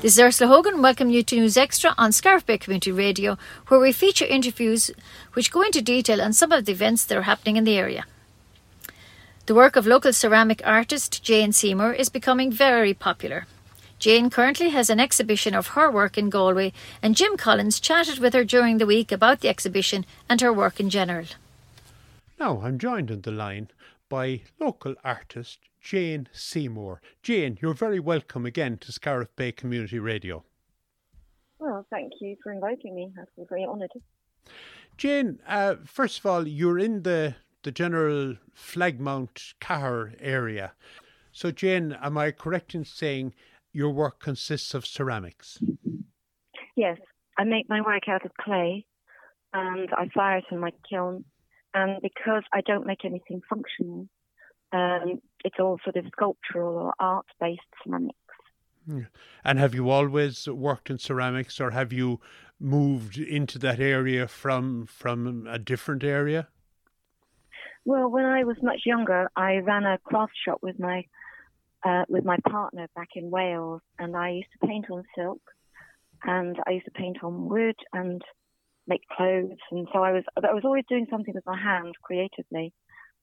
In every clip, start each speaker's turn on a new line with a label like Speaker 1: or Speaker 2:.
Speaker 1: This is Ursula Hogan. Welcome you to News Extra on Scariff Bay Community Radio, where we feature interviews which go into detail on some of the events that are happening in the area. The work of local ceramic artist Jane Seymour is becoming very popular. Jane currently has an exhibition of her work in Galway, and Jim Collins chatted with her during the week about the exhibition and her work in general.
Speaker 2: Now I'm joined on the line by local artist Jane Seymour. Jane, you're very welcome again to Scariff Bay Community Radio.
Speaker 3: Well, thank you for inviting me. I feel very honoured.
Speaker 2: Jane, uh, first of all, you're in the, the general Flagmount Caher area. So, Jane, am I correct in saying your work consists of ceramics?
Speaker 3: Yes, I make my work out of clay and I fire it in my kiln. And because I don't make anything functional, um, it's all sort of sculptural or art based ceramics.
Speaker 2: And have you always worked in ceramics, or have you moved into that area from from a different area?
Speaker 3: Well, when I was much younger, I ran a craft shop with my uh, with my partner back in Wales, and I used to paint on silk, and I used to paint on wood and make clothes, and so I was I was always doing something with my hand creatively.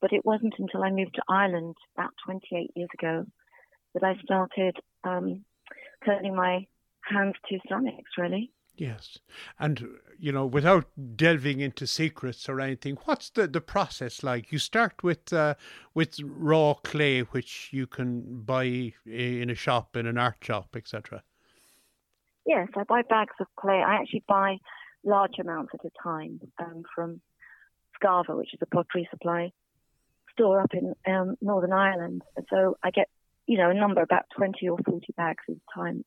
Speaker 3: But it wasn't until I moved to Ireland about 28 years ago that I started um, turning my hands to ceramics, really.
Speaker 2: Yes. And, you know, without delving into secrets or anything, what's the, the process like? You start with uh, with raw clay, which you can buy in a shop, in an art shop, etc.
Speaker 3: Yes, I buy bags of clay. I actually buy large amounts at a time um, from Scarva, which is a pottery supply store up in um, Northern Ireland. So I get, you know, a number about 20 or 40 bags at a time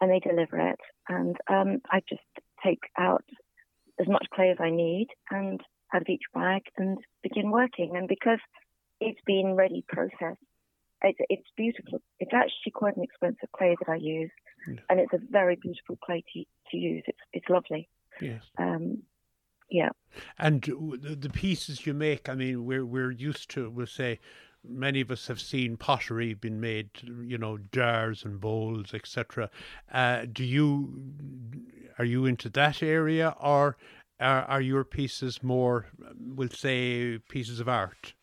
Speaker 3: and they deliver it. And um, I just take out as much clay as I need and out of each bag and begin working. And because it's been ready processed, it's, it's beautiful. It's actually quite an expensive clay that I use, and it's a very beautiful clay to, to use. It's it's lovely.
Speaker 2: Yes.
Speaker 3: Um, yeah.
Speaker 2: And the pieces you make, I mean, we're we're used to, we'll say, many of us have seen pottery being made, you know, jars and bowls, etc. Uh, do you are you into that area, or are, are your pieces more, we'll say, pieces of art?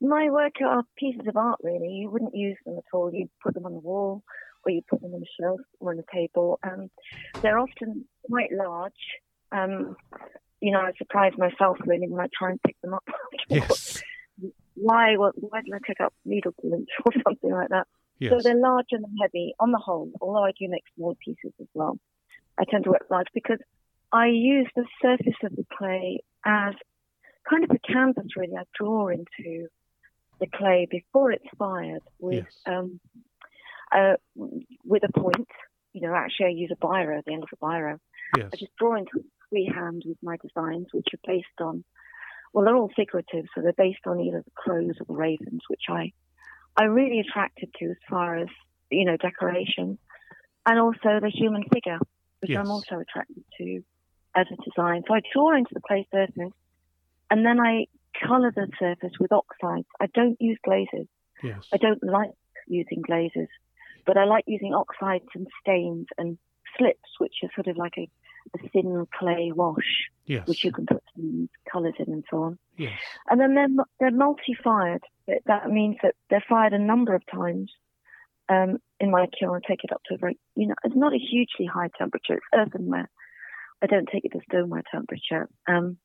Speaker 3: My work are pieces of art, really. You wouldn't use them at all. You'd put them on the wall, or you put them on a shelf or on a table. Um, they're often quite large um, you know, I surprise myself really when I try and pick them up.
Speaker 2: yes.
Speaker 3: Why? Why did I pick up needle points or something like that? Yes. So they're large and heavy on the whole. Although I do make small pieces as well, I tend to work large because I use the surface of the clay as kind of a canvas. Really, I draw into the clay before it's fired with yes. um, uh, with a point. You know, actually, I use a biro the end of a biro.
Speaker 2: Yes.
Speaker 3: I just draw into freehand with my designs, which are based on, well, they're all figurative, so they're based on either the crows or the ravens, which I, I really attracted to as far as you know decoration, and also the human figure, which yes. I'm also attracted to as a design. So I draw into the clay surface, and then I color the surface with oxides. I don't use glazes.
Speaker 2: Yes.
Speaker 3: I don't like using glazes, but I like using oxides and stains and slips, which are sort of like a a thin clay wash,
Speaker 2: yes.
Speaker 3: which you can put some colours in and so on.
Speaker 2: Yes.
Speaker 3: And then they're, they're multi-fired. That means that they're fired a number of times um, in my kiln and take it up to a very, you know, it's not a hugely high temperature. It's earthenware. I don't take it to stoneware temperature. Um,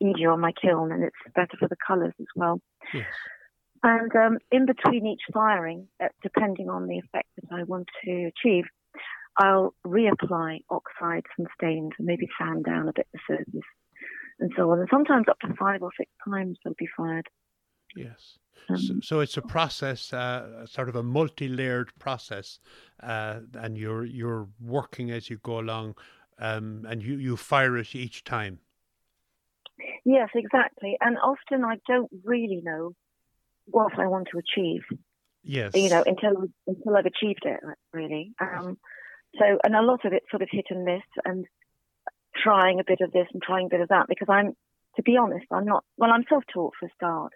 Speaker 3: easier on my kiln and it's better for the colours as well.
Speaker 2: Yes.
Speaker 3: And um, in between each firing, uh, depending on the effect that I want to achieve, I'll reapply oxides and stains and maybe sand down a bit the surface and so on. And sometimes up to five or six times they'll be fired.
Speaker 2: Yes. Um, so, so, it's a process, uh, sort of a multi-layered process, uh, and you're you're working as you go along, um, and you, you fire it each time.
Speaker 3: Yes, exactly. And often I don't really know what I want to achieve.
Speaker 2: Yes.
Speaker 3: You know, until until I've achieved it, really. Um, so, and a lot of it sort of hit and miss and trying a bit of this and trying a bit of that because I'm, to be honest, I'm not, well, I'm self taught for a start.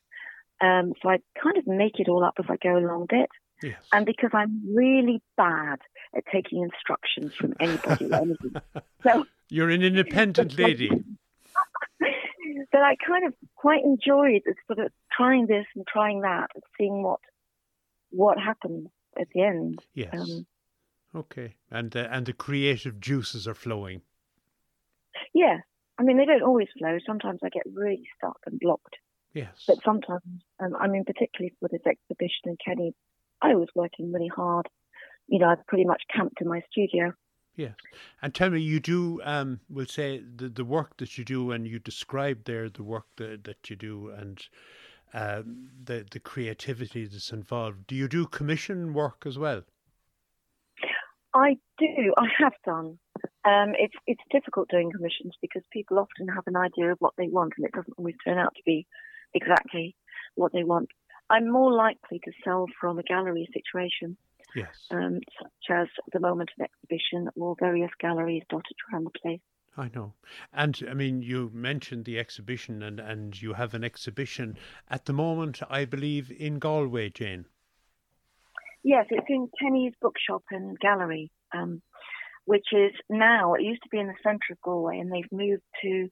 Speaker 3: Um, so I kind of make it all up as I go along a bit.
Speaker 2: Yes.
Speaker 3: and because I'm really bad at taking instructions from anybody or anything. So
Speaker 2: You're an independent lady.
Speaker 3: that I kind of quite enjoyed sort of trying this and trying that and seeing what what happens at the end.
Speaker 2: Yes.
Speaker 3: Um,
Speaker 2: okay. And uh, and the creative juices are flowing.
Speaker 3: yeah, I mean they don't always flow. Sometimes I get really stuck and blocked,
Speaker 2: Yes.
Speaker 3: but sometimes, um, I mean particularly for this exhibition in Kenny, I was working really hard. You know, I pretty much camped in my studio.
Speaker 2: Yes. And tell me, you do, um, we'll say, the, the work that you do, and you describe there the work that, that you do and um, the, the creativity that's involved. Do you do commission work as well?
Speaker 3: I do. I have done. Um, it's it's difficult doing commissions because people often have an idea of what they want, and it doesn't always turn out to be exactly what they want. I'm more likely to sell from a gallery situation,
Speaker 2: Yes.
Speaker 3: um, such as the Moment of Exhibition or various galleries dotted around the place.
Speaker 2: I know. And I mean, you mentioned the exhibition, and, and you have an exhibition at the moment, I believe, in Galway, Jane.
Speaker 3: Yes, it's in Kenny's Bookshop and Gallery, um, which is now, it used to be in the centre of Galway, and they've moved to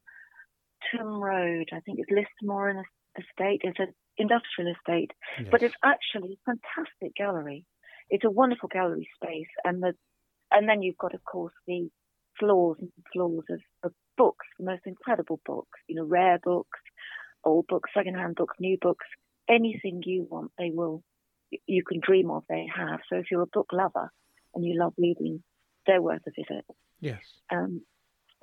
Speaker 3: Tuam Road. I think it's Lismore in estate. It's an industrial estate, but it's actually a fantastic gallery. It's a wonderful gallery space, and the and then you've got, of course, the floors and floors of, of books, the most incredible books, you know, rare books, old books, second-hand books, new books, anything you want, they will, you can dream of, they have. So if you're a book lover and you love reading, they're worth a visit.
Speaker 2: Yes.
Speaker 3: Um,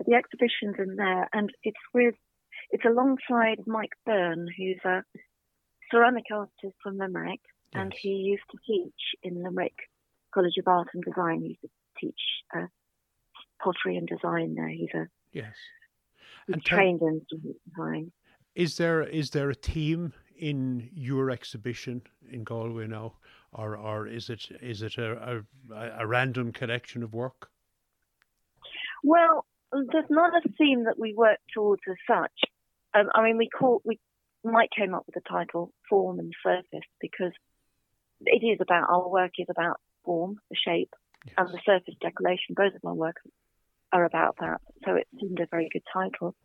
Speaker 3: the exhibition's in there, and it's with, it's alongside Mike Byrne, who's a ceramic artist from Limerick, and
Speaker 2: Yes.
Speaker 3: he used to teach in Limerick College of Art and Design. He used to teach uh, pottery and design there. He's a
Speaker 2: Yes. And tell-
Speaker 3: trained in design.
Speaker 2: Is there is there a theme in your exhibition in Galway now, or or is it is it a a, a random collection of work?
Speaker 3: Well, there's not a theme that we work towards as such. Um, I mean, we call we Mike came up with the title "Form and Surface" because it is about our work is about form, the shape, and the surface decoration. Both of our works are about that, so it seemed a very good title.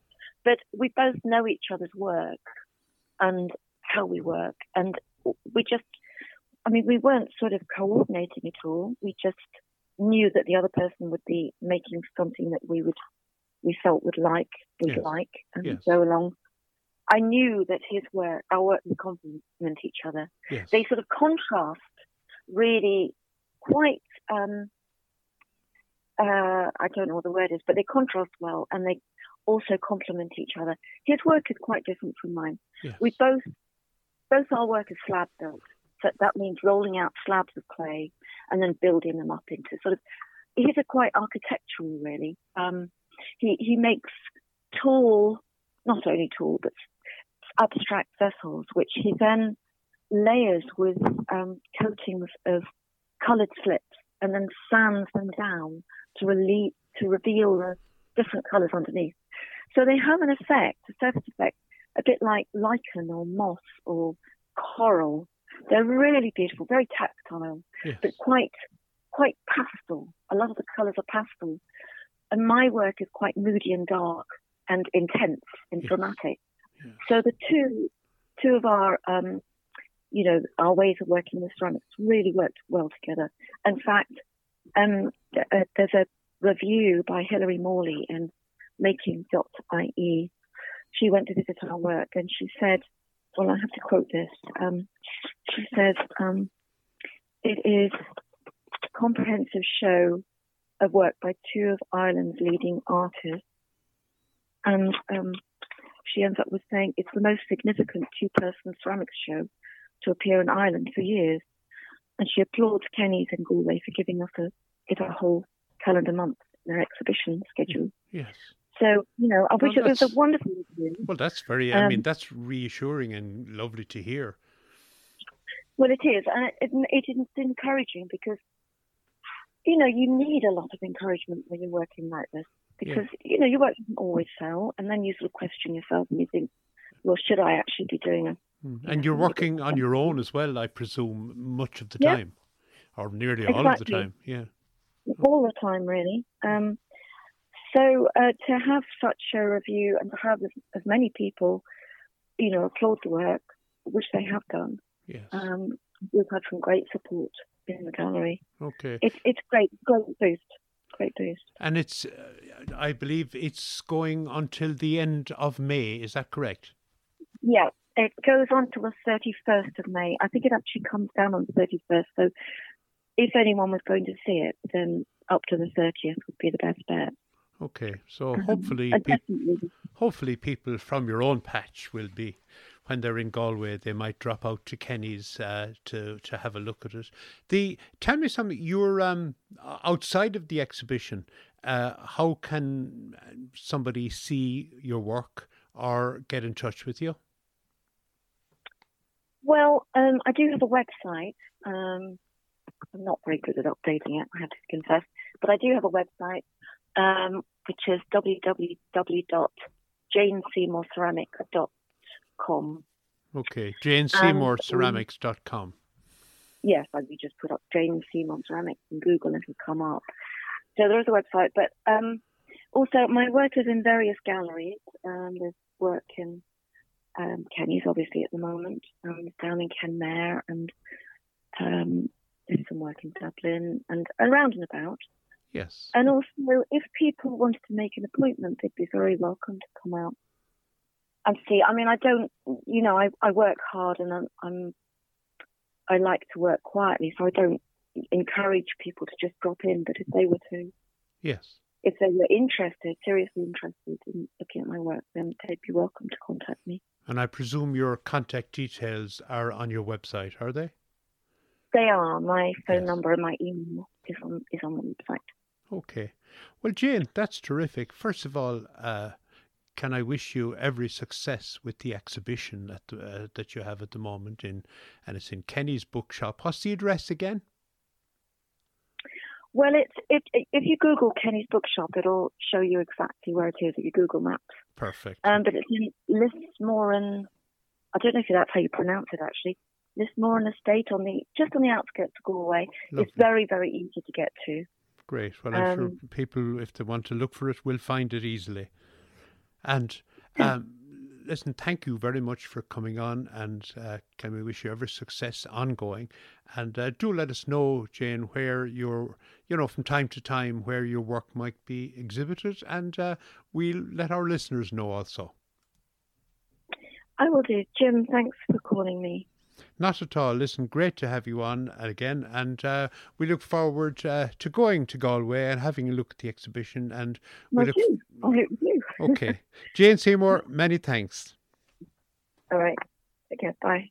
Speaker 3: But we both know each other's work and how we work, and we just, I mean, we weren't sort of coordinating at all. We just knew that the other person would be making something that we would, we felt would like, we'd
Speaker 2: Yes.
Speaker 3: like, and
Speaker 2: Yes.
Speaker 3: go along. I knew that his work, our work would complement each other
Speaker 2: Yes.
Speaker 3: they sort of contrast really quite um uh I don't know what the word is, but they contrast well and they also complement each other. His work is quite different from mine.
Speaker 2: yes.
Speaker 3: We both both our work is slab built. So that means rolling out slabs of clay and then building them up into sort of he's a quite architectural really. Um he he makes tall not only tall but abstract vessels which he then layers with um, coatings of coloured slips and then sands them down to, relieve, to reveal the different colours underneath. So they have an effect, a surface effect, a bit like lichen or moss or coral. They're really beautiful, very tactile,
Speaker 2: yes.
Speaker 3: but quite quite pastel. A lot of the colours are pastel. And my work is quite moody and dark and intense and
Speaker 2: Yes.
Speaker 3: dramatic. So the two two of our um, you know, our ways of working with ceramics really worked well together. In fact, um, uh, there's a review by Hilary Morley in making.ie. She went to visit our work and she said, well, I have to quote this. Um, she says, um, it is a comprehensive show of work by two of Ireland's leading artists. And um, she ends up with saying it's the most significant two-person ceramics show to appear in Ireland for years. And she applauds Kenny's in Galway for giving us a, it a whole calendar month in their exhibition schedule.
Speaker 2: Yes.
Speaker 3: So, you know, I wish
Speaker 2: Well,
Speaker 3: it was a wonderful review.
Speaker 2: Well, that's very. I mean,
Speaker 3: Um,
Speaker 2: that's reassuring and lovely to hear.
Speaker 3: Well, it is, and it, it is encouraging because, you know, you need a lot of encouragement when you're working like this because, you know, your work doesn't always sell, and then you sort of question yourself and you think, well, should I actually be doing it?
Speaker 2: Mm. And you're working on your own as well, I presume, much of the
Speaker 3: Yeah.
Speaker 2: time. or nearly exactly. all of the time. Yeah,
Speaker 3: all the time, really. Um, so uh, to have such a review and to have as, as, many people, you know, applaud the work, which they have done.
Speaker 2: Yes.
Speaker 3: Um, we've had some great support in the gallery.
Speaker 2: Okay.
Speaker 3: It's it's great, great boost,
Speaker 2: And it's, uh, I believe, it's going until the end of May. Is that correct?
Speaker 3: Yeah, it goes on to the 31st of May. I think it actually comes down on the 31st. So if anyone was going to see it, then up to the 30th would be the best bet.
Speaker 2: Okay, so um, hopefully, pe- hopefully people from your own patch will be when they're in Galway, they might drop out to Kenny's uh, to to have a look at it. The tell me something. You're um, outside of the exhibition. Uh, how can somebody see your work or get in touch with you?
Speaker 3: Well, um, I do have a website. Um, I'm not very good at updating it, I have to confess, but I do have a website um, which is www.janeseymourceramic.com.
Speaker 2: Okay, janeseymourceramics.com.
Speaker 3: Yes, like you just put up Jane Seymour Ceramics in Google and it'll come up. So there is a website, but um, also my work is in various galleries. Um, there's work in um, Kenny's, obviously, at the moment, um, down in Kenmare, and um, there's some work in Dublin and around and about.
Speaker 2: Yes.
Speaker 3: And also, if people wanted to make an appointment, they'd be very welcome to come out and see. I mean, I don't, you know, I, I work hard and I'm, I'm, I like to work quietly, so I don't encourage people to just drop in. But if they were to,
Speaker 2: yes,
Speaker 3: if they were interested, seriously interested in looking at my work, then they'd be welcome to contact me.
Speaker 2: And I presume your contact details are on your website, are they?
Speaker 3: They are. My phone yes. number and my email is on is on the website.
Speaker 2: Okay. Well, Jane, that's terrific. First of all, uh, can I wish you every success with the exhibition that uh, that you have at the moment in, and it's in Kenny's Bookshop. What's the address again?
Speaker 3: Well, it's it, if you Google Kenny's Bookshop, it'll show you exactly where it is at your Google Maps.
Speaker 2: Perfect.
Speaker 3: Um, but it's in Lismore I don't know if that's how you pronounce it actually. Lismore Estate on the just on the outskirts of Galway. Lovely. It's very very easy to get to.
Speaker 2: Great. Well, I'm um, sure people, if they want to look for it, will find it easily. And um, listen, thank you very much for coming on, and uh, can we wish you every success ongoing. And uh, do let us know, Jane, where your, you know, from time to time, where your work might be exhibited, and uh, we'll let our listeners know also.
Speaker 3: I will do. Jim, thanks for calling me.
Speaker 2: Not at all. Listen, great to have you on again, and uh, we look forward uh, to going to Galway and having a look at the exhibition. And
Speaker 3: we look.
Speaker 2: okay, Jane Seymour, many thanks.
Speaker 3: All right. Okay. Bye.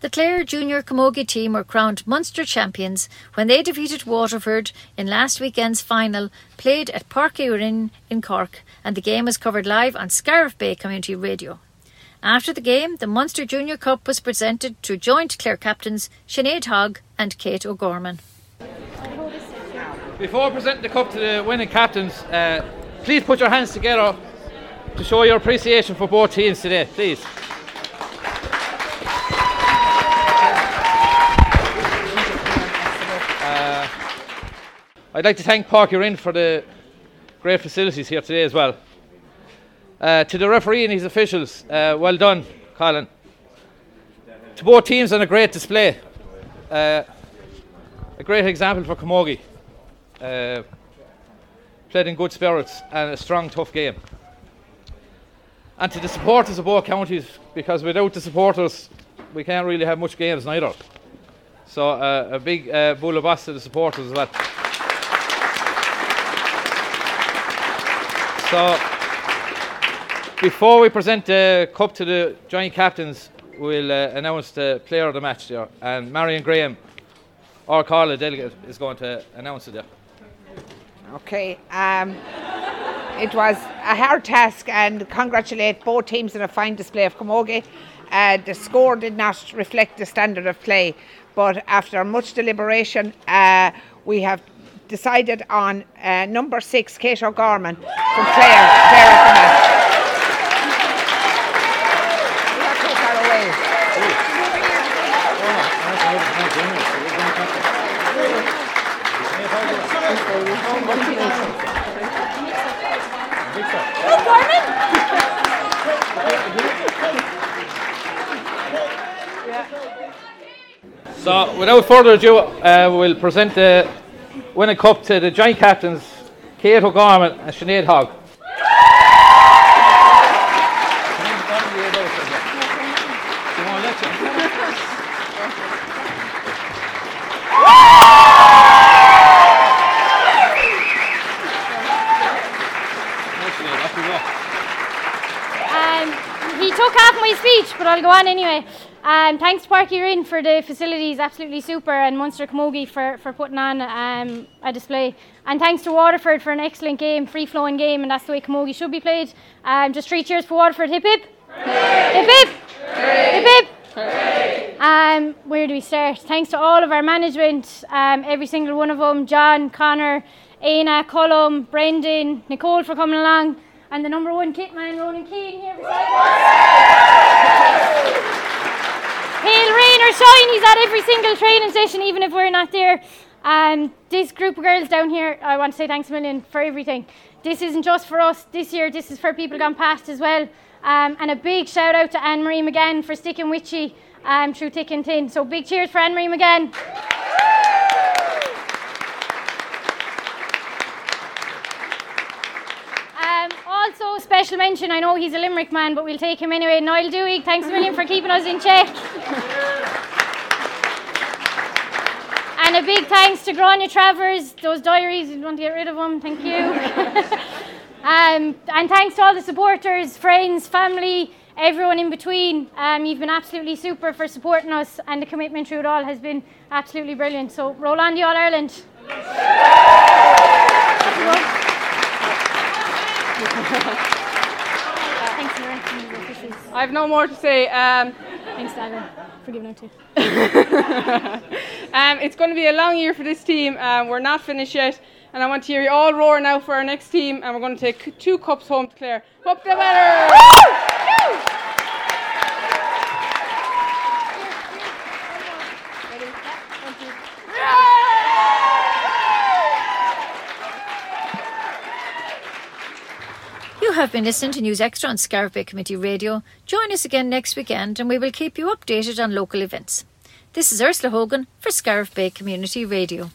Speaker 1: The Clare Junior Camogie team were crowned Munster champions when they defeated Waterford in last weekend's final, played at Páirc Uirinn in Cork, and the game was covered live on Scariff Bay Community Radio. After the game, the Munster Junior Cup was presented to joint Clare captains Sinead Hogg and Kate O'Gorman.
Speaker 4: Before presenting the cup to the winning captains, uh, please put your hands together to show your appreciation for both teams today, please. Uh, I'd like to thank Páirc Uirinn for the great facilities here today as well. Uh, to the referee and his officials, uh, well done, Colin. To both teams on a great display. Uh, a great example for Camogie. Played in good spirits and a strong, tough game. And to the supporters of both counties, because without the supporters, we can't really have much games neither. So uh, a big uh, bualadh bos to the supporters as well. So before we present the cup to the joint captains, we'll uh, announce the player of the match there. And Marion Graham, our Carla delegate, is going to announce it there.
Speaker 5: Okay. Um, it was a hard task and congratulate both teams on a fine display of camogie. Uh, the score did not reflect the standard of play, but after much deliberation, uh, we have decided on uh, number six, Kate O'Gorman from Clare, player of the match.
Speaker 4: So, without further ado, uh, we'll present the winning cup to the joint captains, Kate O'Gorman and Sinead Hogg.
Speaker 6: He took half my speech, but I'll go on anyway. Um, thanks to Páirc Uirinn for the facilities, absolutely super, and Munster Camogie for, for putting on um, a display. And thanks to Waterford for an excellent game, free flowing game, and that's the way Camogie should be played. Um, just three cheers for Waterford. Hip hip! Hip hip! Hip hip! Um, where do we start? Thanks to all of our management, um, every single one of them John, Connor, Aina, Colum, Brendan, Nicole for coming along, and the number one kit man, Ronan Keane, here beside us. He's at every single training session, even if we're not there. Um, this group of girls down here, I want to say thanks a million for everything. This isn't just for us this year, this is for people gone past as well. Um, and a big shout out to Anne Marie McGann for sticking with you um, through thick and thin. So big cheers for Anne Marie McGann. Um, also, special mention, I know he's a Limerick man, but we'll take him anyway. Niall Dewey, thanks a million for keeping us in check. And a big thanks to Grania Travers, those diaries, you want to get rid of them, thank you. um, and thanks to all the supporters, friends, family, everyone in between. Um, you've been absolutely super for supporting us, and the commitment through it all has been absolutely brilliant. So, roll on the All Ireland.
Speaker 7: I have no more to say. Um,
Speaker 6: Thanks, Dagger, for giving out too.
Speaker 7: um, it's going to be a long year for this team. Um, we're not finished yet. And I want to hear you all roar now for our next team. And we're going to take two cups home to Clare. Up the Banner!
Speaker 1: You have been listening to News Extra on Scariff Bay Community Radio. Join us again next weekend and we will keep you updated on local events. This is Ursula Hogan for Scariff Bay Community Radio.